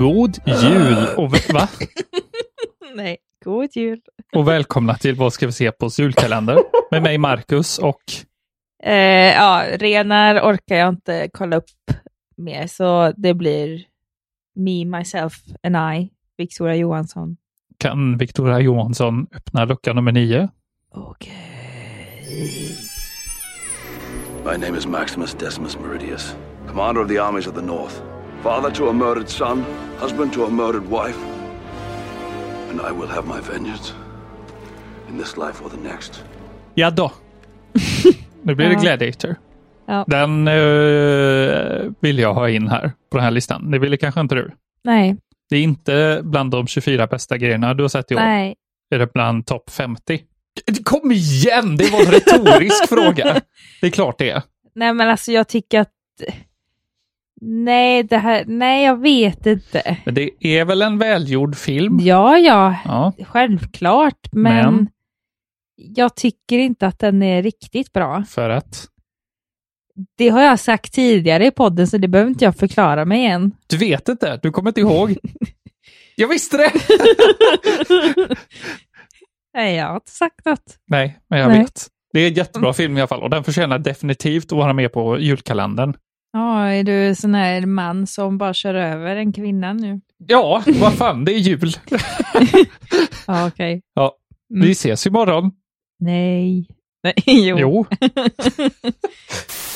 God jul och, vä- va? Nej, god jul. och välkomna till Vad ska vi se på julkalender med mig Marcus och Eh, ja, renar orkar jag inte kolla upp mer, så det blir me, myself and I, Victoria Johansson. kan Victoria Johansson öppna lucka nummer nio. Okej. My name is Maximus Decimus Meridius, commander of the armies of the North, father to a murdered son, husband to a murdered wife. And I will have my vengeance in this life or the next. Ja då. Nu blir det Ja. Gladiator. Ja. Den eh, vill jag ha in här på den här listan. Det ville kanske inte du. Nej, Det är inte bland de 24 bästa grejerna du har sett i år. nej. Är det bland topp 50? Kom igen! Det var en retorisk fråga. Det är klart det är. Nej, men alltså jag tycker att... Nej, det här... Nej, jag vet inte. Men det är väl en välgjord film? Ja, ja, Ja. självklart, men, Men? jag tycker inte att den är riktigt bra. För att? Det har jag sagt tidigare i podden, så det behöver inte jag förklara mig igen. Du vet inte? Du kommer inte ihåg? Jag visste det! Nej, jag har inte sagt något. Nej, men jag Nej. vet. Det är en jättebra film i alla fall och den förtjänar definitivt att vara med på julkalendern. Ja, är du sån här man som bara kör över en kvinna nu? Ja, vad fan, det är jul. Ja, okej. Ja, Mm. vi ses imorgon. Nej. Nej, jo. Jo.